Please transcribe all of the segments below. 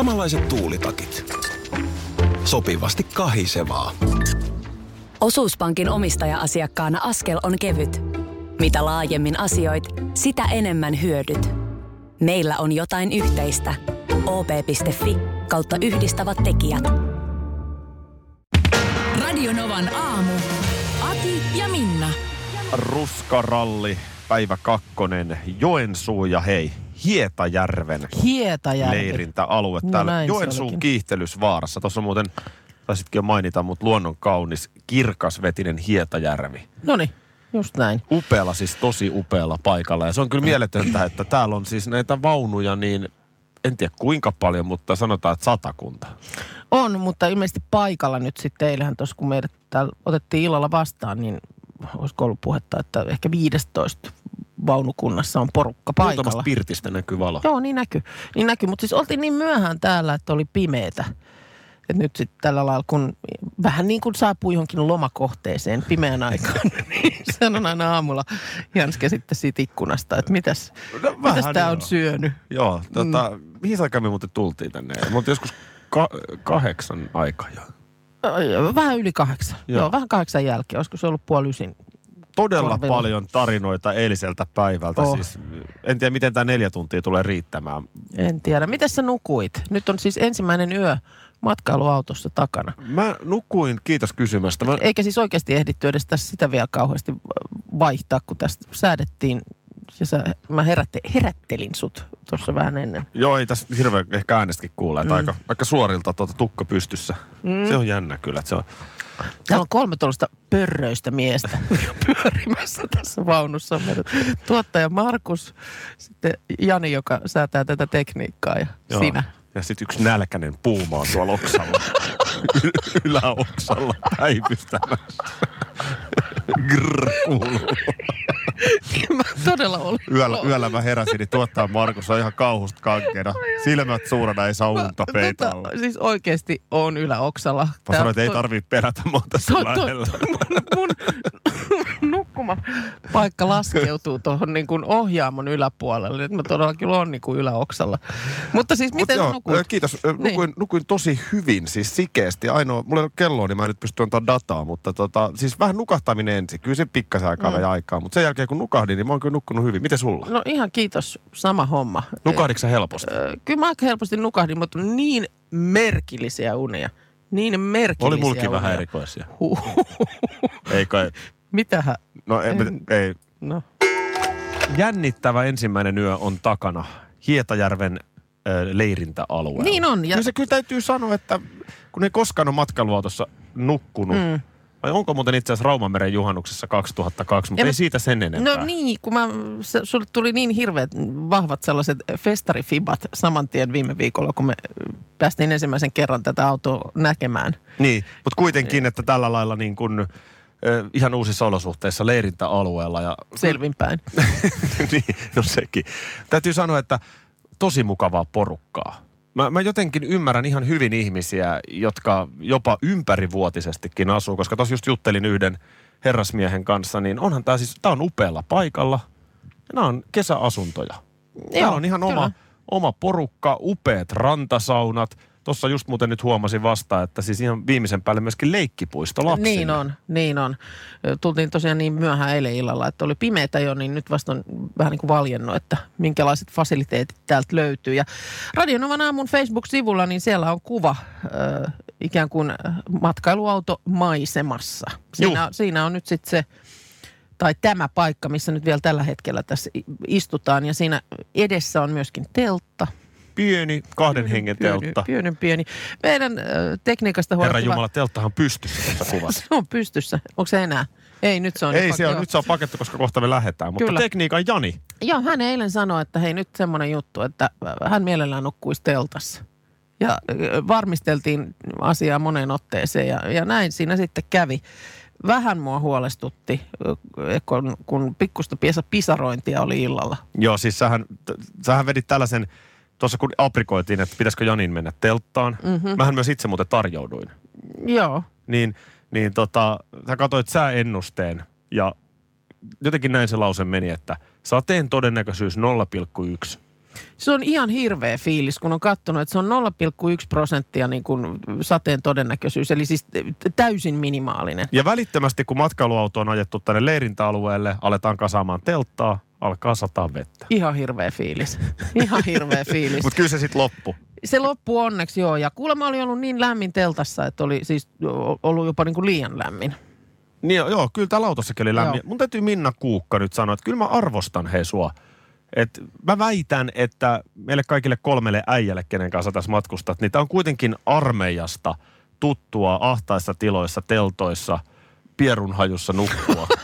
Samanlaiset tuulitakit. Sopivasti kahisevaa. Osuuspankin omistaja-asiakkaana askel on kevyt. Mitä laajemmin asioit, sitä enemmän hyödyt. Meillä on jotain yhteistä. op.fi kautta yhdistävät tekijät. Radionovan aamu. Ati ja Minna. Ruskaralli, päivä kakkonen, Joensuu ja hei, Hietajärven Hietajärvi. leirintäalue No täällä Joensuun kiihtelysvaarassa. Tuossa muuten taisitkin jo mainita, mutta luonnon kaunis, kirkasvetinen Hietajärvi. No niin, just näin. Upealla, siis tosi upealla paikalla. Ja se on kyllä mieletöntä, että täällä on siis näitä vaunuja niin, en tiedä kuinka paljon, mutta sanotaan, että satakunta. On, mutta ilmeisesti paikalla nyt sitten eilähän tuossa, kun meidät täällä otettiin illalla vastaan, niin olisiko ollut puhetta, että ehkä 15 vaunukunnassa on porukka paikalla. Muutamasta pirtistä näkyy valo. Joo, niin näkyy. Niin näkyy, mutta siis oltiin niin myöhään täällä, että oli pimeetä. Et nyt sitten tällä lailla, kun vähän niin kuin saapuu johonkin lomakohteeseen pimeän aikaan, niin sanon aina aamulla Janske sitten siitä ikkunasta, että mitäs, No, mitäs tämä on syönyt. Joo, tota, mm. mihin aikaan me muuten tultiin tänne? Oltiin joskus ka- kahdeksan aikaa jo. Vähän yli kahdeksan. Joo. Joo. Joo, vähän kahdeksan jälkeen. Olisiko se ollut puoli ysin? Todella Korvilla. paljon tarinoita eiliseltä päivältä. Oh. Siis, en tiedä, miten tämä neljä tuntia tulee riittämään. En tiedä. Miten sä nukuit? Nyt on siis ensimmäinen yö matkailuautossa takana. Mä nukuin, kiitos kysymästä. Mä, Eikä siis oikeasti ehditty edes tässä sitä vielä kauheasti vaihtaa, kun tästä säädettiin. Ja sä, mä herätte, herättelin sut tuossa vähän ennen. joo, ei tässä hirveän ehkä äänestäkin kuulla. Mm. Aika, aika suorilta tuota tukka pystyssä. Mm. Se on jännä kyllä. Että se on, Täällä on kolme tuollaista pörröistä miestä pyörimässä tässä vaunussa. Tuottaja Markus, sitten Jani, joka säätää tätä tekniikkaa ja joo. sinä. Ja sitten yksi nälkäinen puuma on tuolla oksalla. Yläoksalla päivystämässä. Grrr, kuuluu. Mä todella olin. Yöllä, yöllä mä heräsin, niin tuottaa Markus on ihan kauhusta kankeena. Silmät suurena, ei saa unta peitolla. Tota, siis oikeasti on yläoksalla. Mä sanoin, että ei tarvii perätä monta to, sun to, lähellä. mun, mun nukkuma paikka laskeutuu tuohon niin kuin ohjaamon yläpuolelle. Nyt mä todellakin on niin kuin yläoksalla. Mutta siis Mut miten sä joo, nukut? Kiitos. Ö, Nukuin, niin. nukuin tosi hyvin, siis sikeästi. Ainoa, mulla ei ole kelloa, niin mä en nyt pysty antaa dataa, mutta tota, siis vähän nukahtaminen ensin. Kyllä se pikkasen aikaa mm. aikaa, mutta sen jälkeen kun nukahdin, niin mä oon kyllä nukkunut hyvin. Miten sulla? No ihan kiitos, sama homma. Nukahditko sä helposti? Kyllä mä aika helposti nukahdin, mutta niin merkillisiä unia. Niin merkillisiä Oli mulkin vähän erikoisia. Ei kai, Mitähän? No ei, En- ei. No. Jännittävä ensimmäinen yö on takana. Hietajärven ö, leirintäalueella. Niin on. Ja Kyllä se kyllä täytyy sanoa, että kun ei koskaan ole matkailuautossa nukkunut, mm. Vai onko muuten itse asiassa Raumameren juhannuksessa 2002, mutta Ja ei mä- siitä sen enempää. No niin, kun mä, se, sulle tuli niin hirveät vahvat sellaiset festarifibat saman tien viime viikolla, kun me päästiin ensimmäisen kerran tätä autoa näkemään. Niin, mutta kuitenkin, että tällä lailla niin kuin, ihan uusissa olosuhteissa leirintäalueella. Ja, Selvinpäin. niin, no sekin. Täytyy sanoa, että tosi mukavaa porukkaa. Mä, mä jotenkin ymmärrän ihan hyvin ihmisiä, jotka jopa ympärivuotisestikin asuu, koska tuossa just juttelin yhden herrasmiehen kanssa, niin onhan tämä siis, tämä on upealla paikalla. Nämä on kesäasuntoja. Täällä Joo, on ihan oma, kyllä. oma porukka, upeat rantasaunat. Tuossa just muuten nyt huomasin vasta, että siis ihan viimeisen päälle myöskin leikkipuisto lapsille. Niin on, niin on. Tultiin tosiaan niin myöhään eilen illalla, että oli pimeätä jo, niin nyt vasta on vähän niin kuin valjennut, että minkälaiset fasiliteetit täältä löytyy. Ja Radionovan aamun Facebook-sivulla, niin siellä on kuva ö, ikään kuin matkailuauto maisemassa. Siinä, siinä on nyt sitten se, tai tämä paikka, missä nyt vielä tällä hetkellä tässä istutaan. Ja siinä edessä on myöskin teltta. Pieni kahden hengen teltta. Pieni, pieni, pieni. Meidän ö, tekniikasta Herra huolehtiva- Jumala, telttahan on pystyssä tuossa kuvassa. se on pystyssä. Onko se enää? Ei, nyt se on. Ei jopa- se on, joo. nyt se on pakettu, koska kohta me lähdetään. Mutta Kyllä. tekniikan Jani. Joo, hän eilen sanoi, että hei nyt semmoinen juttu, että hän mielellään nukkuisi teltassa. Ja varmisteltiin asiaa moneen otteeseen ja, ja näin siinä sitten kävi. Vähän mua huolestutti, kun, kun pikkusta piesa pisarointia oli illalla. Joo, siis sähän, sähän vedit tällaisen, tuossa kun aprikoitiin, että pitäisikö Janin mennä telttaan. Mm-hmm. Mähän myös itse muuten tarjouduin. Joo, Niin, niin tota, sä katsoit sääennusteen ja jotenkin näin se lause meni, että sateen todennäköisyys 0,1. Se on ihan hirveä fiilis, kun on katsonut, että se on 0,1 prosenttia niin kuin sateen todennäköisyys, eli siis täysin minimaalinen. Ja välittömästi, kun matkailuauto on ajettu tänne leirintäalueelle, aletaan kasaamaan telttaa, alkaa sataa vettä. Ihan hirveä fiilis. Ihan hirveä fiilis. Mutta kyllä se sitten loppu. Se loppu onneksi joo, ja kuulemma oli ollut niin lämmin teltassa, että oli siis ollut jopa niin kuin liian lämmin. Niin joo, joo kyllä täällä autossakin oli lämmin. Joo. Mun täytyy Minna Kuukka nyt sanoa, että kyllä mä arvostan he sua. Et mä väitän, että meille kaikille kolmelle äijälle, kenen kanssa tässä matkustat, niin tää on kuitenkin armeijasta tuttua ahtaissa tiloissa, teltoissa, pierunhajussa nukkua.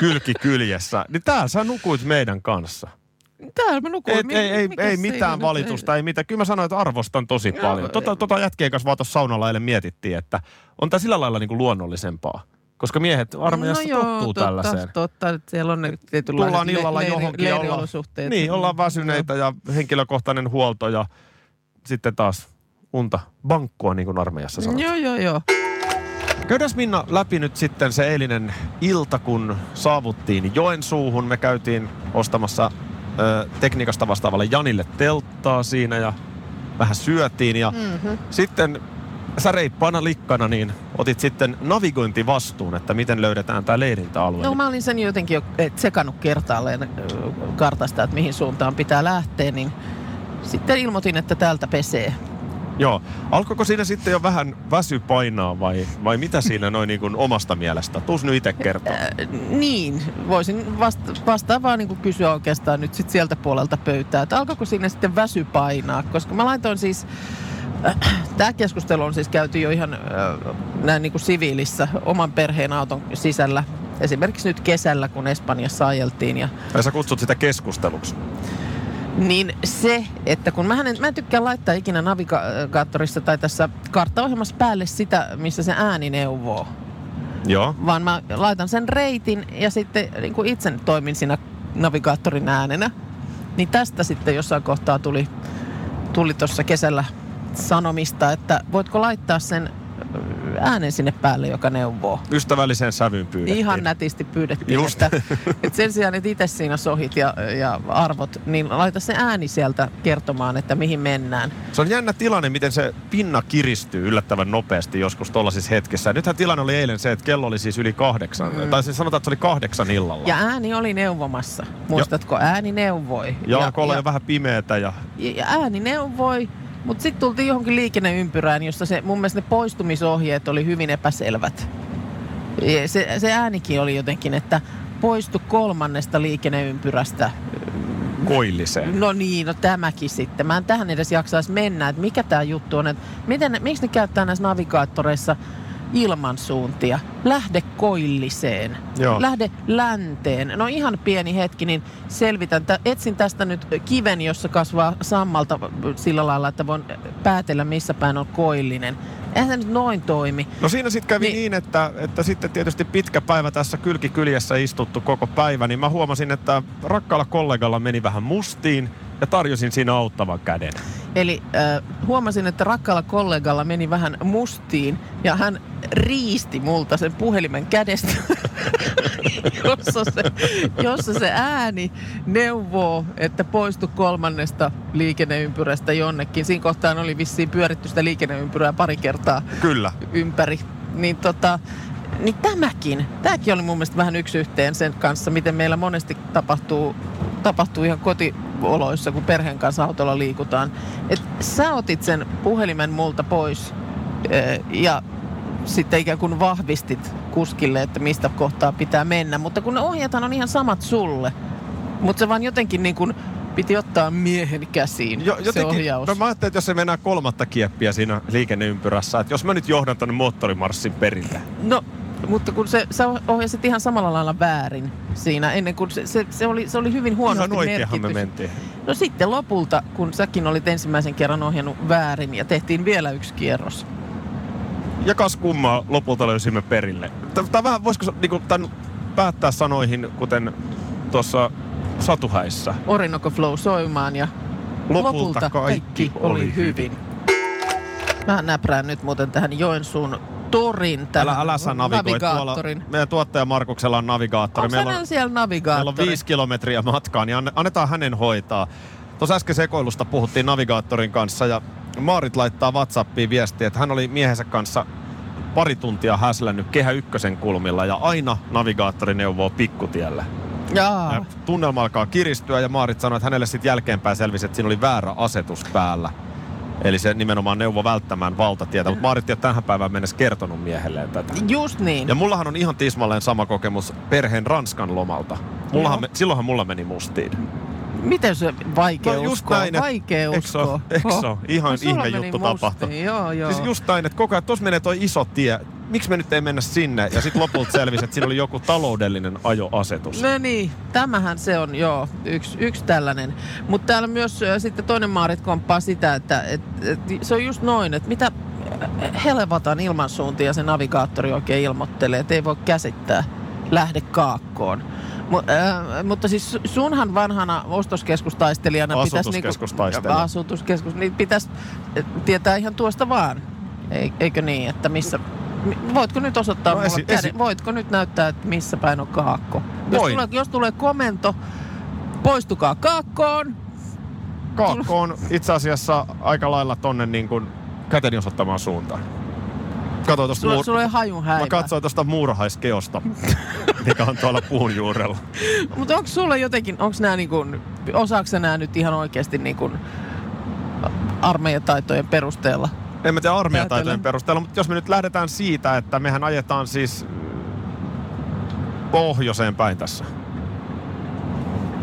Kylki kyljessä. Niin täällä sä nukuit meidän kanssa. Täällä mä nukuin. Et, Mi- ei, ei, ei siinä mitään valitusta, ei mitään. Kyllä mä sanoin, että arvostan tosi Joo, paljon. Tota, ei. tota jätkeen kanssa vaan tuossa saunalla eilen mietittiin, että on tää sillä lailla niin kuin luonnollisempaa. Koska miehet armeijassa no joo, tottuu totta, tällaiseen. Totta, että siellä on ne tietynlaiset Tullaan illalla leiri- johonkin ollaan, leiriolosuhteet. niin, ollaan väsyneitä ja henkilökohtainen huolto ja sitten taas unta bankkua, niin kuin armeijassa sanotaan. Joo, joo, joo. Käydään Minna läpi nyt sitten se eilinen ilta, kun saavuttiin Joensuuhun. Me käytiin ostamassa ö, tekniikasta vastaavalle Janille telttaa siinä ja vähän syötiin. Ja Mm-hmm. sitten sä reippaana likkana niin otit sitten navigointivastuun, että miten löydetään tämä leirintäalue. No mä olin sen jotenkin jo et sekannut kertaalleen kartasta, että mihin suuntaan pitää lähteä, niin sitten ilmoitin, että täältä pesee. Joo. Alkoiko siinä sitten jo vähän väsy painaa vai, vai mitä siinä noin niin kuin omasta mielestä? Tuus nyt itse kertoa. Äh, niin, voisin vasta- vastaavaa niin kuin kysyä oikeastaan nyt sit sieltä puolelta pöytää, että alkoiko siinä sitten väsy painaa, koska mä laitoin siis, äh, tämä keskustelu on siis käyty jo ihan äh, näin niin kuin siviilissä oman perheen auton sisällä. Esimerkiksi nyt kesällä, kun Espanjassa ajeltiin ja Tai sä kutsut sitä keskusteluksi. Niin se, että kun mä, en, mä en tykkää laittaa ikinä navigaattorissa tai tässä karttaohjelmassa päälle sitä, missä se ääni neuvoo. Joo. Vaan mä laitan sen reitin ja sitten niin kuin itse toimin siinä navigaattorin äänenä. Niin tästä sitten jossain kohtaa tuli tuli tuossa kesällä sanomista, että voitko laittaa sen äänen sinne päälle, joka neuvoo. Ystävälliseen sävyyn pyydettiin. Ihan nätisti pyydettiin, Just. että, että sen sijaan, että itse siinä sohit ja, ja arvot, niin laita se ääni sieltä kertomaan, että mihin mennään. Se on jännä tilanne, miten se pinna kiristyy yllättävän nopeasti joskus tuollaisissa hetkessä. Nythän tilanne oli eilen se, että kello oli siis yli kahdeksan. Mm. Tai siis sanotaan, että se oli kahdeksan illalla. Ja ääni oli neuvomassa. Muistatko? Ääni neuvoi. ja, ja, ja, jo vähän pimeätä ja ja ääni neuvoi, mutta sitten tultiin johonkin liikenneympyrään, jossa se, mun mielestä ne poistumisohjeet oli hyvin epäselvät. Ja Se, se äänikin oli jotenkin, että poistu kolmannesta liikenneympyrästä. koilliseen. No niin, no tämäkin sitten. Mä en tähän edes jaksaisi mennä, että mikä tämä juttu on. Että miten, miksi ne käyttää näissä navigaattoreissa ilmansuuntia? Lähde koilliseen. Joo. Lähde länteen. No ihan pieni hetki, niin selvitän. Tä, etsin tästä nyt kiven, jossa kasvaa sammalta sillä lailla, että voin päätellä, missä päin on koillinen. Eihän se nyt noin toimi. No siinä sitten kävi niin, Niin. niin että, että sitten tietysti pitkä päivä tässä kylkikyljessä istuttu koko päivä, niin mä huomasin, että rakkaalla kollegalla meni vähän mustiin ja tarjosin siinä auttavan käden. Eli äh, huomasin, että rakkaalla kollegalla meni vähän mustiin ja hän riisti multa sen puhelimen kädestä, jossa, se, jossa se ääni neuvoo, että poistu kolmannesta liikenneympyrästä jonnekin. Siinä kohtaan oli vissiin pyöritty sitä liikenneympyrää pari kertaa Kyllä. ympäri. Niin tota, niin tämäkin, tämäkin oli mun mielestä vähän yksi yhteen sen kanssa, miten meillä monesti tapahtuu, tapahtuu ihan kotioloissa, kun perheen kanssa autolla liikutaan. Et sä otit sen puhelimen multa pois ja sitten ikään kuin vahvistit kuskille, että mistä kohtaa pitää mennä. Mutta kun ne ohjeethan on ihan samat sulle. Mutta se vaan jotenkin niin kuin piti ottaa miehen käsiin Jo, se jotenkin, ohjaus. no mä ajattelin, että jos se mennään kolmatta kieppiä siinä liikenneympyrässä, että jos mä nyt johdan tonne moottorimarssin perille. No, mutta kun se, sä ohjasit ihan samalla lailla väärin siinä, ennen kuin se, se, se, oli, se oli hyvin huonosti Ihan oikeahan me merkitys. mentiin. No sitten lopulta, kun säkin olit ensimmäisen kerran ohjannut väärin ja tehtiin vielä yksi kierros. Ja kas kummaa lopulta löysimme perille. Tämä vähän, voisiko se, niin tämän päättää sanoihin, kuten tuossa satuhäissä. Orinoco Flow soimaan ja Lopulta kaikki oli hyvin. Mä näprään nyt muuten tähän Joensuun torin, Älä, tällä älä sä navigoi. Tuolla, meidän tuottaja Markuksella on navigaattori. Onko Meillä on, siellä meillä on navigaattori? viisi kilometriä matkaa, niin anne- annetaan hänen hoitaa. tuossa äsken sekoilusta puhuttiin navigaattorin kanssa ja Maarit laittaa Whatsappiin viestiä, että hän oli miehensä kanssa pari tuntia häslännyt Kehä Ykkösen kulmilla ja aina navigaattori neuvoo pikkutielle. Jaa. Ja tunnelma alkaa kiristyä ja Maarit sanoi, että hänelle sitten jälkeenpäin selvisi, että siinä oli väärä asetus päällä. Eli se nimenomaan neuvo välttämään valtatietä, mutta Maarit ei ole tähän päivään mennessä kertonut miehelleen tätä. Just niin. Ja mullahan on ihan tismalleen sama kokemus perheen Ranskan lomalta. Mullahan me, silloinhan mulla meni mustiin. Miten se vaikea No just uskoa? näin, vaikea uskoa. oo? Eiks Oh. Ihan No ihme juttu tapahtui. Joo, joo. Siis just näin, että koko ajan tuossa menee toi iso tie. Miksi me nyt ei mennä sinne? Ja sitten lopulta selvisi, että siinä oli joku taloudellinen ajoasetus. No niin, tämähän se on, joo, yksi, yksi tällainen. Mutta täällä myös äh, sitten toinen Maarit komppaa sitä, että et, et, se on just noin, että mitä helvatan ilmansuuntia se navigaattori oikein ilmoittelee, että ei voi käsittää lähde kaakkoon. Mu, äh, mutta siis su- sunhan vanhana ostoskeskustaistelijana pitäisi... Asutuskeskustaistelija. asutuskeskus, niin pitäisi äh, tietää ihan tuosta vaan. Ei, eikö niin, että missä... mi- Voitko nyt osoittaa No mulle esi- esi- Voitko nyt näyttää, että missä päin on kaakko? Jos Voin. tulee, jos tulee komento, poistukaa kaakkoon. Kaakko on itse asiassa aika lailla tonne niin kuin käteni osoittamaan suuntaan. Katoin tuosta Sulla, muur... sulla ei hajun häivää. Mä katsoin tuosta muurahaiskeosta, mikä on tuolla puun juurella. Mutta onko sulla jotenkin, onko nämä niinku, osaako nämä nyt ihan oikeasti niinku armeijataitojen perusteella? En mä tiedä armeijataitojen perusteella, mutta jos me nyt lähdetään siitä, että mehän ajetaan siis pohjoiseen päin tässä.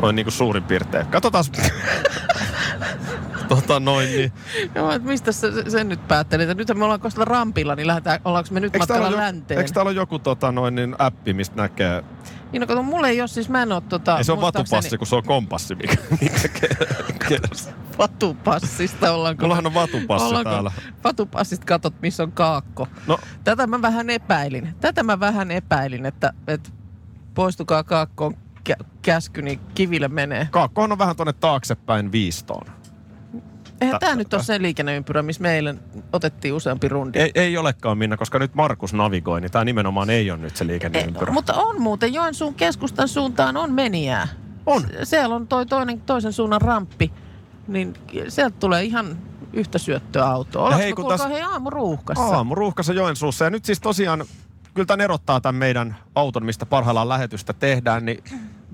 Noin niin kuin suurin piirtein. Katsotaan. tota noin, niin. Joo, että mistä sä se- sen nyt päättelit? Että Nythän me ollaan kohdalla rampilla, niin lähdetään, ollaanko me nyt Eikö täällä, matkalla ole, länteen? eikö täällä ole joku tota noin, niin appi, mistä näkee? Niin no kato, mulla ei ole siis, mä en oo tota... Ei se on vatupassi, kun se on kompassi, mikä, mikä Vatupassista ollaanko? Mullahan on vatupassi ollaanko täällä. Vatupassista katot, missä on kaakko. No, Tätä mä vähän epäilin. Tätä mä vähän epäilin, että, että poistukaa kaakkoon kä- käsky, niin kiville menee. kaakkohan on vähän tonne taaksepäin viistoon. Eihän Tä- tämä tä- nyt ole se liikenneympyrä, missä me eilen otettiin useampi rundi. Ei, ei olekaan Minna, koska nyt Markus navigoi, niin tämä nimenomaan ei ole nyt se liikenneympyrä. Eh, mutta on muuten Joensuun keskustan suuntaan on menijää. On. Siellä on toi toinen, toisen suunnan ramppi, niin sieltä tulee ihan yhtä syöttöä autoa. Ollaanko hei, kun kuulkaa tässä- hei aamuruuhkassa? Aamu ruuhkassa Joensuussa. Ja nyt siis tosiaan, kyllä tämän erottaa tämän meidän auton, mistä parhaillaan lähetystä tehdään, niin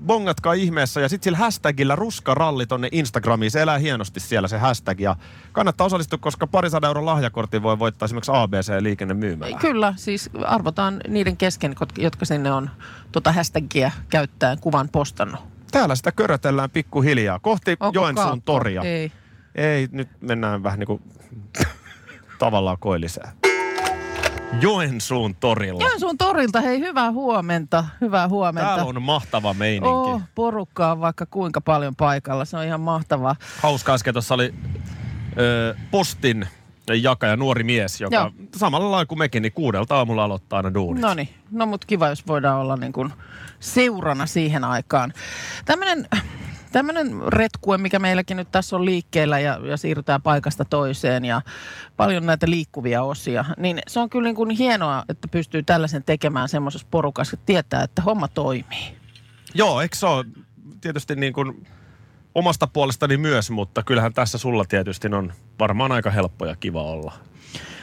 bongatkaa ihmeessä. Ja sitten sillä hashtagillä ruskaralli tonne Instagramiin. Se elää hienosti siellä se hashtag. Ja kannattaa osallistua, koska parisadan euron lahjakortin voi voittaa esimerkiksi ABC-liikennemyymälä. Kyllä, siis arvotaan niiden kesken, jotka sinne on tota hashtagia käyttäen kuvan postannut. Täällä sitä körötellään pikkuhiljaa. Kohti Onko Joensuun kaakko? toria. Ei. Ei, nyt mennään vähän niin kuin tavallaan koilliseen. Joensuun torilla. Joensuun torilta, hei hyvää huomenta, hyvää huomenta. Täällä on mahtava meininki. Oh, porukkaa on vaikka kuinka paljon paikalla, se on ihan mahtavaa. Hauska äsken tuossa oli ö, postin jakaja, nuori mies, joka Joo. samalla lailla kuin mekin, niin kuudelta aamulla aloittaa aina duunit. No niin, no mutta kiva, jos voidaan olla niin kuin seurana siihen aikaan. Tämmöinen tämmöinen retkue, mikä meilläkin nyt tässä on liikkeellä ja, ja siirrytään paikasta toiseen ja paljon näitä liikkuvia osia, niin se on kyllä niin kuin hienoa, että pystyy tällaisen tekemään semmoisessa porukassa, että tietää, että homma toimii. Joo, eikö se ole tietysti niin kuin omasta puolestani myös, mutta kyllähän tässä sulla tietysti on varmaan aika helppo ja kiva olla.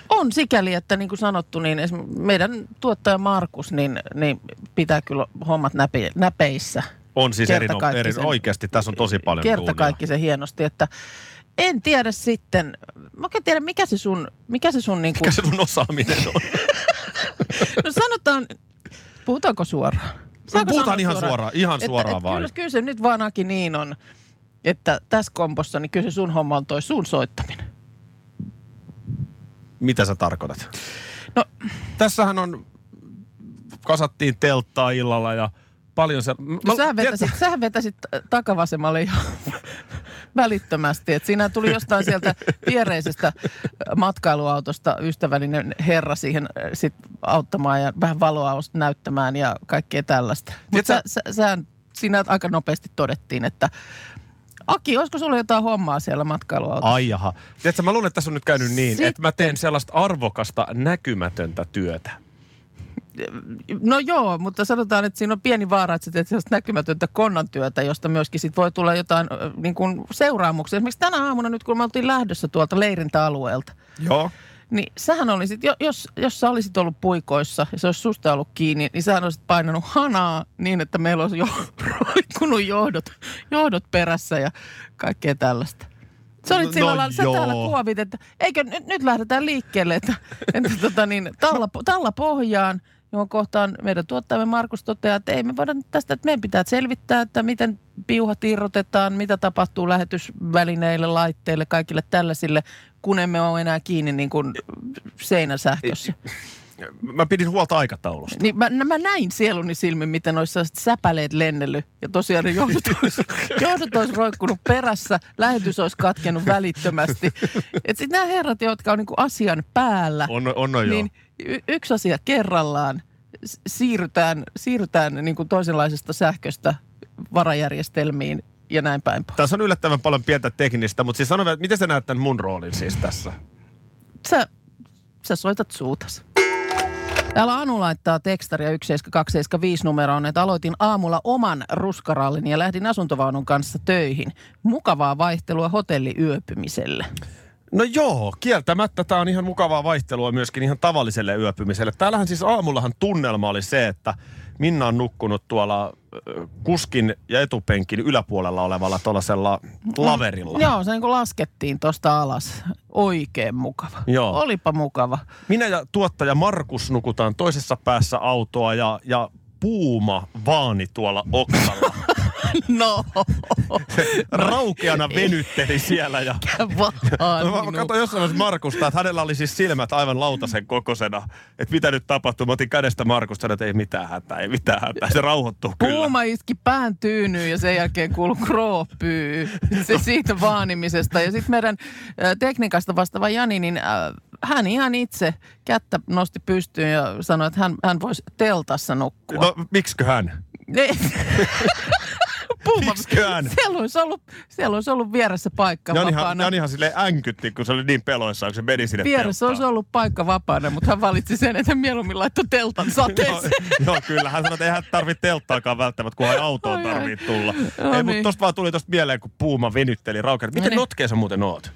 On sikäli, että niin kuin sanottu, niin meidän tuottaja Markus, niin, niin pitää kyllä hommat näpe, näpeissä. On siis erino, Kertakaikkisen- eri, oikeasti, tässä on tosi paljon Kerta duunia. kaikki se hienosti, että en tiedä sitten, mä oikein tiedä mikä se sun, mikä se sun niin kuin, Mikä se sun osaaminen on? no sanotaan, puhutaanko suoraan? Saanko Puhutaan ihan suoraan, ihan Että- suoraan että vaan. Kyllä, kyllä se nyt vaan Aki niin on, että tässä kompossa, niin kyllä se sun homma on toi sun soittaminen. Mitä sä tarkoitat? No, Tässähän on, kasattiin telttaa illalla ja paljon se... No, sähän, vetäsit, sähän vetäsit takavasemmalle ihan välittömästi. Et siinä tuli jostain sieltä viereisestä matkailuautosta ystävällinen herra siihen äh, sit auttamaan ja vähän valoa näyttämään ja kaikkea tällaista. Mutta sä, sä, siinä aika nopeasti todettiin, että Aki, olisiko sulla jotain hommaa siellä matkailuautossa? Ai jaha. Tiedätkö, mä luulen, että tässä on nyt käynyt niin, Sitten- että mä teen sellaista arvokasta näkymätöntä työtä. No joo, mutta sanotaan, että siinä on pieni vaara, että sä teet sellaista näkymätöntä konnan työtä, josta myöskin sit voi tulla jotain niin kuin seuraamuksia. Esimerkiksi tänä aamuna nyt, kun me oltiin lähdössä tuolta leirintäalueelta, Joo. niin sähän olisit, jo- jos, jos sä olisit ollut puikoissa ja se olisi susta ollut kiinni, niin sähän olisit painanut hanaa niin, että meillä olisi jo roikkunut johdot, johdot perässä ja kaikkea tällaista. Se oli No sillä lailla, sä täällä kuovit, että eikö nyt, nyt lähdetään liikkeelle, että, että tota niin, talla, talla pohjaan, johon kohtaan meidän tuottajamme Markus toteaa, että ei me voida tästä, että meidän pitää selvittää, että miten piuhat irrotetaan, mitä tapahtuu lähetysvälineille, laitteille, kaikille tällaisille, kun emme ole enää kiinni niin kuin seinäsähkössä. Mä pidin huolta aikataulusta. Niin mä, mä näin sieluni silmin, miten olisi sellaiset säpäleet lennellyt ja tosiaan ne johdot olisi, johdot olisi roikkunut perässä, lähetys olisi katkennut välittömästi. Että sitten nämä herrat, jotka on niinku asian päällä, On, on, on joo. Niin y- yksi asia kerrallaan siirrytään, siirrytään niinku toisenlaisesta sähköstä varajärjestelmiin ja näin päin pois. Tässä on yllättävän paljon pientä teknistä, mutta siis sano että miten sä näet tämän mun roolin siis tässä? Sä, sä soitat suutas. Täällä Anu laittaa tekstaria 17275 numeroon, että aloitin aamulla oman ruskarallin ja lähdin asuntovaunun kanssa töihin. Mukavaa vaihtelua hotelliyöpymiselle. No joo, kieltämättä tämä on ihan mukavaa vaihtelua myöskin ihan tavalliselle yöpymiselle. Täällähän siis aamullahan tunnelma oli se, että Minna on nukkunut tuolla kuskin ja etupenkin yläpuolella olevalla tuollaisella laverilla. Joo, se niin kuin laskettiin tuosta alas. Oikein mukava. Joo. Olipa mukava. Minä ja tuottaja Markus nukutaan toisessa päässä autoa ja, ja puuma vaani tuolla oksalla. No, Raukeana venytteli siellä ja vaan. No, mä katsoin jossain vaiheessa Markusta, että hänellä oli siis silmät aivan lautasen kokoisena. Että mitä nyt tapahtuu? Mä otin kädestä Markusta, että ei mitään hätää, ei mitään hätää. Se rauhoittuu kyllä. Puuma iski pään tyynyyn ja sen jälkeen kuului kroopyy. Se siitä vaanimisesta. Ja sitten meidän tekniikasta vastaava Jani, niin hän ihan itse kättä nosti pystyyn ja sanoi, että hän, hän voisi teltassa nukkua. No, miksiköhän? Ei. Miksiköhän? siellä olisi, ollut, siellä olisi ollut vieressä paikka Janihan, vapaana. Janihan sille änkytti, kun se oli niin peloissaan, kun se meni sinne Vieressä olisi telttaan. ollut paikka vapaana, mutta hän valitsi sen, että mieluummin laittoi teltan Joo, sateeseen. joo, kyllä. Hän sanoi, että eihän tarvitse telttaakaan välttämättä, kunhan autoon Ai, tarvii tulla. No ei, niin. mutta tosta vaan tuli tosta mieleen, kun Puuma venytteli raukeana. Miten No niin. notkeessa muuten oot?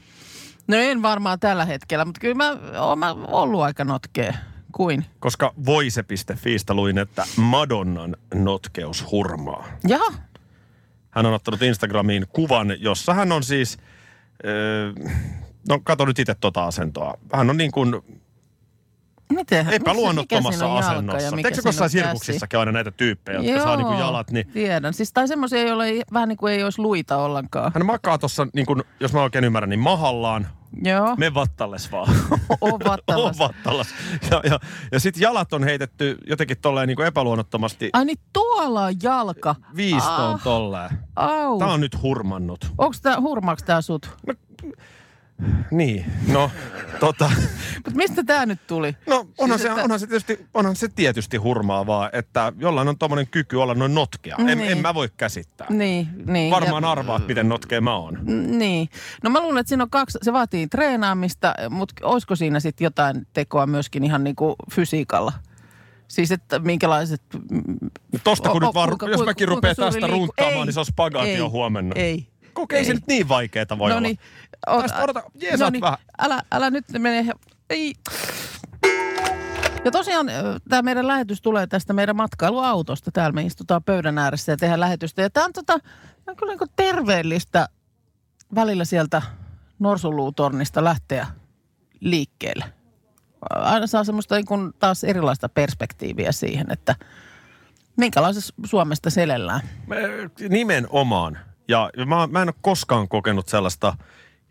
No en varmaan tällä hetkellä, mutta kyllä mä oon mä ollut aika notkea. Kuin? Koska voise.fiistä luin, että Madonnan notkeus hurmaa. Jaha, Hän on ottanut Instagramiin kuvan, jossa hän on siis, öö, no kato nyt itse tota asentoa. Hän on niin kuin miten? epäluonnottomassa asennossa. on jossain sirkuksissakin aina näitä tyyppejä, jotka saa niin kuin jalat, niin tiedän. Siis tai semmoisia, joilla ei, vähän niin kuin ei olisi luita ollenkaan. hän makaa tuossa, niin kuin, jos mä oikein ymmärrän, niin mahallaan. Joo, Me vattalles vaan. on vattalassa. On vattallas. Ja, ja, ja sitten jalat on heitetty jotenkin tolleen niin kuin epäluonnottomasti Ai niin tuolla on jalka. viistoon Ah, tolleen. Au. Tää on nyt hurmannut. Onks tää, hurmaaks tää sut? Niin, no tota... Mut mistä tää nyt tuli? No onhan, Siis se, että- onhan, se tietysti, onhan se tietysti hurmaavaa, että jollain on tommonen kyky olla noin notkea. En, Niin. en mä voi käsittää. Niin, niin. Varmaan ja- arvaat, miten notkea mä oon. Niin. No mä luulen, että siinä on kaksi, se vaatii treenaamista, mutta olisiko siinä sitten jotain tekoa myöskin ihan niin kuin fysiikalla? Siis että minkälaiset... Tosta kun o- nyt vaan, kuinka- jos mäkin rupean tästä liiku- runttaamaan, Ei, niin se on spagaatio ei, huomenna. Ei. Kokei se nyt niin vaikeeta voi no olla. niin. Tästä odota, jeesaat no niin, vähän. Älä, älä nyt mene... Ei. Ja tosiaan tämä meidän lähetys tulee tästä meidän matkailuautosta. Täällä me istutaan pöydän ääressä ja tehdään lähetystä. Ja tämä on, tota, on kyllä niin terveellistä välillä sieltä norsunluutornista lähteä liikkeelle. Aina saa semmoista niin kuin taas erilaista perspektiiviä siihen, että minkälaisessa Suomesta selellään. Nimenomaan. Ja mä, mä en ole koskaan kokenut sellaista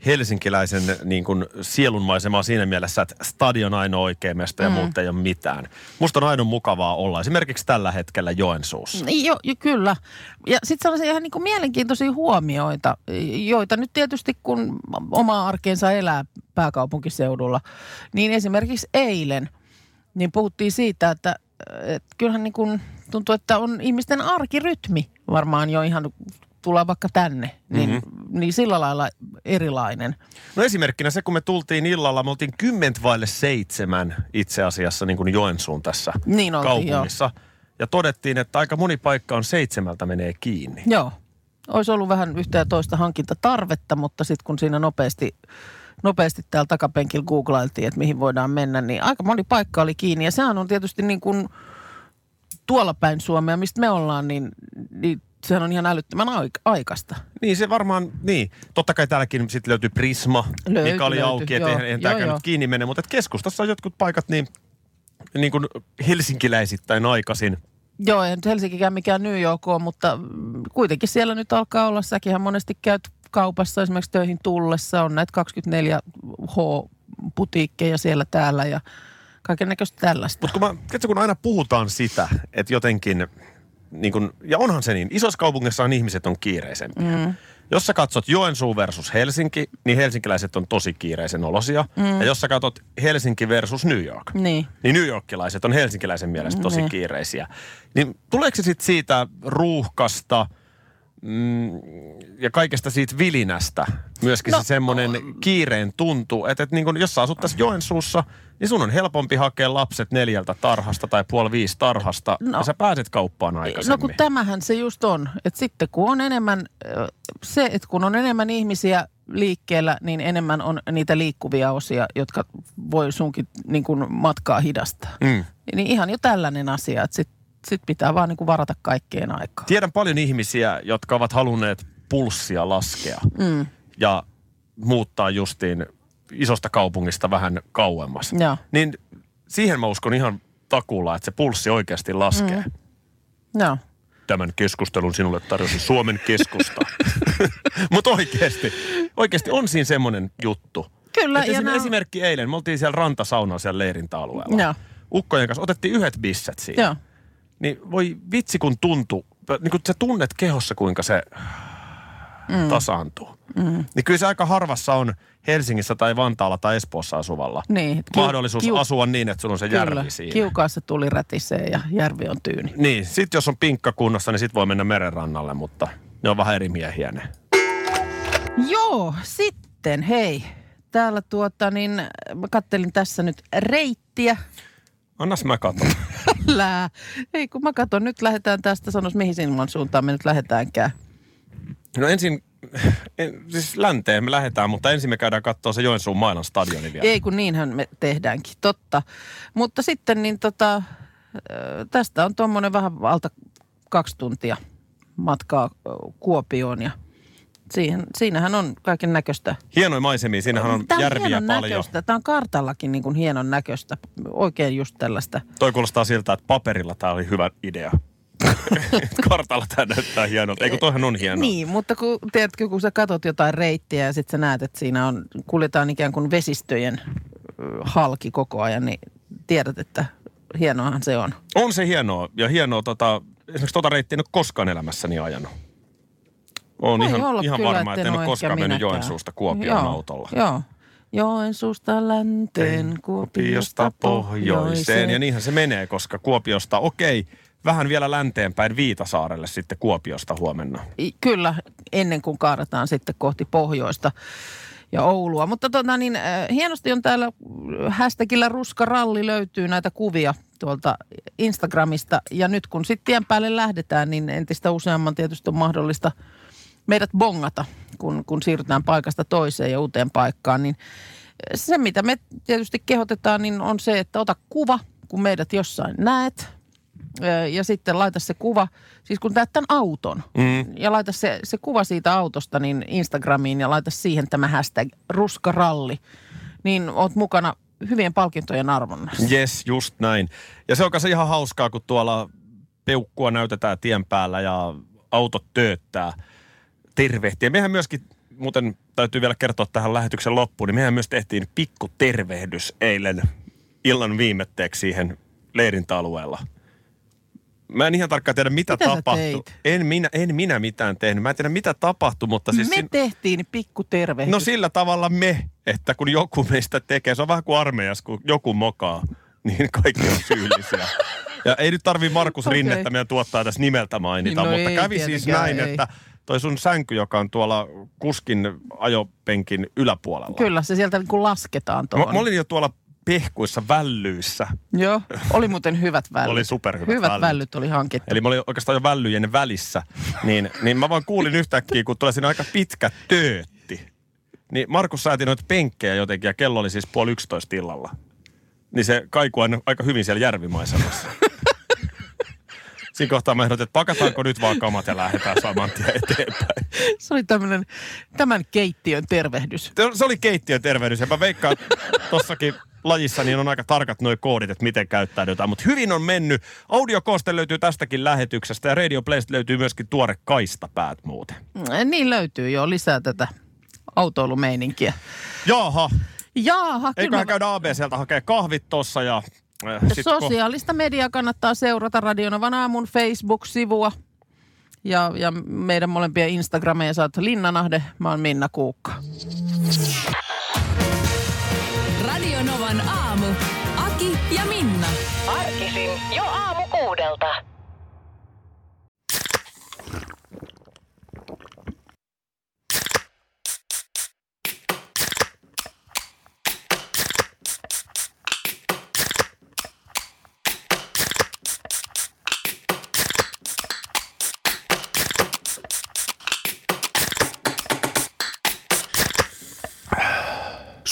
helsinkiläisen niin kuin sielunmaisemaa siinä mielessä, että stadion ainoa oikea mesta ja mm. muuta ei ole mitään. Musta on aina mukavaa olla esimerkiksi tällä hetkellä Joensuussa. Niin, Jo, jo, kyllä. Ja sitten sellaisia ihan niin kuin mielenkiintoisia huomioita, joita nyt tietysti kun omaa arkeensa elää pääkaupunkiseudulla, niin esimerkiksi eilen niin puhuttiin siitä, että, että kyllähän niin kuin tuntuu, että on ihmisten arkirytmi varmaan jo ihan tullaan vaikka tänne, niin, mm-hmm. niin sillä lailla erilainen. No esimerkkinä se, kun me tultiin illalla, me oltiin kymmentä vaille seitsemän itse asiassa niin kuin Joensuun tässä Niin oltiin, kaupungissa. Ja todettiin, että aika moni paikka on seitsemältä menee kiinni. Joo. Olisi ollut vähän yhtä ja toista hankintatarvetta, mutta sitten kun siinä nopeasti, nopeasti täällä takapenkillä googlailtiin, että mihin voidaan mennä, niin aika moni paikka oli kiinni. Ja sehän on tietysti niin kuin tuolla päin Suomea, mistä me ollaan, niin, niin sehän on ihan älyttömän aik- aikasta. Niin se varmaan, niin. Totta kai täälläkin sitten löytyy Prisma, Löytyi, mikä oli löytyi, auki, että eihän, tämäkään nyt kiinni mene. Mutta keskustassa on jotkut paikat niin, niin kuin helsinkiläisittäin aikaisin. Joo, ei nyt Helsinkikään mikään New York ole, mutta mm, kuitenkin siellä nyt alkaa olla. Säkinhän monesti käyt kaupassa esimerkiksi töihin tullessa. On näitä 24H-putiikkeja siellä täällä ja kaiken näköistä tällaista. Mutta kun, mä, kun aina puhutaan sitä, että jotenkin, niin kun, ja onhan se niin, isossa kaupungissa on ihmiset on kiireisempiä. Mm. Jos sä katsot Joensuu versus Helsinki, niin helsinkiläiset on tosi kiireisen olosia. Mm. Ja jos sä katsot Helsinki versus New York, Niin. niin New Yorkilaiset on helsinkiläisen mielestä tosi Niin. kiireisiä. Niin tuleeko se sitten siitä ruuhkasta mm, ja kaikesta siitä vilinästä myöskin no, No, se semmoinen kiireen tuntu, että, että niin kun, jos sä asut tässä Joensuussa, niin sun on helpompi hakea lapset neljältä tarhasta tai puoli viisi tarhasta no, No. ja sä pääset kauppaan aikaisemmin. No kun tämähän se just on, että sitten kun on enemmän, se, että kun on enemmän ihmisiä liikkeellä, niin enemmän on niitä liikkuvia osia, jotka voi sunkin niin kuin matkaa hidastaa. Mm. Niin ihan jo tällainen asia, että sitten sit pitää vaan niin kuin varata kaikkeen aikaa. Tiedän paljon ihmisiä, jotka ovat halunneet pulssia laskea Mm. ja muuttaa justiin isosta kaupungista vähän kauemmas. Joo. Niin siihen mä uskon ihan takuulla, että se pulssi oikeasti laskee. Mm. Joo. Tämän keskustelun sinulle tarjosi Suomen keskusta. Mutta oikeasti, oikeasti on siinä semmoinen juttu. Kyllä, Et ja esim- nää- esimerkki eilen, me oltiin siellä rantasaunalla siellä leirintäalueella. Joo. Ukkojen kanssa otettiin yhdet bisset siinä. Joo. Niin voi vitsi kun tuntuu, niin kun sä tunnet kehossa kuinka se mm. tasaantuu. Mm. Niin kyllä se aika harvassa on Helsingissä tai Vantaalla tai Espoossa asuvalla Niin, kiu- mahdollisuus kiu- asua niin, että sulla on se Kyllä. järvi siinä. Kiukaassa tuli rätisee ja järvi on tyyni. Niin, sit jos on pinkka kunnossa, niin sit voi mennä merenrannalle, mutta ne on vähän eri miehiä ne. Joo, sitten hei. Täällä tuota niin, mä kattelin tässä nyt reittiä. Annas mä katon. Lää. Ei kun mä katson, nyt lähdetään tästä, sanois mihin sinun suuntaan me nyt lähdetäänkään. No ensin, en, siis länteen me lähdetään, mutta ensin me käydään katsoa se Joensuun maailman stadioni vielä. Ei kun niinhän me tehdäänkin, totta. Mutta sitten niin tota, tästä on tuommoinen vähän alta kaksi tuntia matkaa Kuopioon ja siihen, siinähän on kaiken näköistä. Hienoja maisemia, siinähän on Tämä on järviä hienon paljon. näköistä. Tämä on kartallakin niin kuin hienon näköistä. Oikein just tällaista. Toi kuulostaa siltä, että paperilla tämä oli hyvä idea. Kartalla tämä näyttää hienolta. Eikö toihan on hienoa? Niin, mutta kun, tiedätkö, kun sä katot jotain reittiä ja sitten sä näet, että siinä on, kuljetaan ikään kuin vesistöjen halki koko ajan, niin tiedät, että hienoahan se on. On se hienoa. Ja hienoa, tota, esimerkiksi tota reittiä en ole koskaan elämässäni ajanut. Olen Voi ihan, ihan kyllä, varma, että en ole koskaan mennyt minäkään. Joensuusta Kuopioon Joo, autolla. Joo. Joensuusta länteen, Kuopiosta pohjoiseen. Ja niinhän se menee, koska Kuopiosta, okei, vähän vielä länteenpäin Viitasaarelle sitten Kuopiosta huomenna. Kyllä, ennen kuin kaarataan sitten kohti pohjoista ja Oulua. Mutta tota niin, äh, hienosti on täällä äh, hashtagillä ruskaralli löytyy näitä kuvia tuolta Instagramista. Ja nyt kun sitten tien päälle lähdetään, niin entistä useamman tietysti on mahdollista meidät bongata, kun, kun siirrytään paikasta toiseen ja uuteen paikkaan. Niin se, mitä me tietysti kehotetaan, niin on se, että ota kuva, kun meidät jossain näet. Ja sitten laita se kuva, siis kun näet tämän auton, Mm. ja laita se, se kuva siitä autosta niin Instagramiin ja laita siihen tämä hashtag ruskaralli, niin oot mukana hyvien palkintojen arvonnassa. Yes, just näin. Ja se on kanssa ihan hauskaa, kun tuolla peukkua näytetään tien päällä ja autot tööttää tervehtiä. Mehän myöskin, muuten täytyy vielä kertoa tähän lähetyksen loppuun, niin mehän myös tehtiin pikku tervehdys eilen illan viimetteeksi siihen leirintäalueella. Mä en ihan tarkkaan tiedä, mitä, Mitä tapahtui. En minä, en minä mitään tehnyt. Mä en tiedä, mitä tapahtui, mutta siis... me sin- tehtiin pikku tervehdys. No sillä tavalla me, että kun joku meistä tekee, se on vähän kuin armeijassa, kun joku mokaa, niin kaikki on syyllisiä. Ja ei nyt tarvi Markus Okei. Rinnettä meidän tuottaa tässä nimeltä mainita, No mutta ei kävi siis näin, ei. että toi sun sänky, joka on tuolla kuskin ajopenkin yläpuolella. Kyllä, se sieltä niin kuin lasketaan Mä, tuohon. mä olin jo tuolla pehkuissa vällyissä. Joo, oli muuten hyvät vällyt. Oli superhyvät Hyvät vällyt. vällyt oli hankittu. Eli mä olin oikeastaan jo vällyjen välissä. Niin, niin mä vaan kuulin yhtäkkiä, kun tulee siinä aika pitkä töötti. Niin Markus sääti noita penkkejä jotenkin ja kello oli siis puoli yksitoista illalla. Niin se kaikui aina aika hyvin siellä järvimaisemassa. Siinä kohtaa mä ehdotin, että pakataanko nyt vaan kamat ja lähdetään saman tien eteenpäin. Se oli tämmöinen, tämän keittiön tervehdys. Se oli keittiön tervehdys ja mä veikkaan, tossakin lajissa niin on aika tarkat nuo koodit, että miten käyttäydytään. Mutta hyvin on mennyt. Audiokooste löytyy tästäkin lähetyksestä ja Radio Playsta löytyy myöskin tuore kaistapäät muuten. Niin löytyy jo lisää tätä autoilumeininkiä. Jaha, Jaaha, eiköhän kyllä. käydä ABCltä hakea kahvit tossa ja... Äh, sit ko- Sosiaalista mediaa kannattaa seurata Radionovan aamun Facebook-sivua. Ja, ja meidän molempien Instagrameja saat Linna Nahde, mä oon Minna Kuukka. Radio Novan aamu. Aki ja Minna. Arkisin jo aamu kuudelta.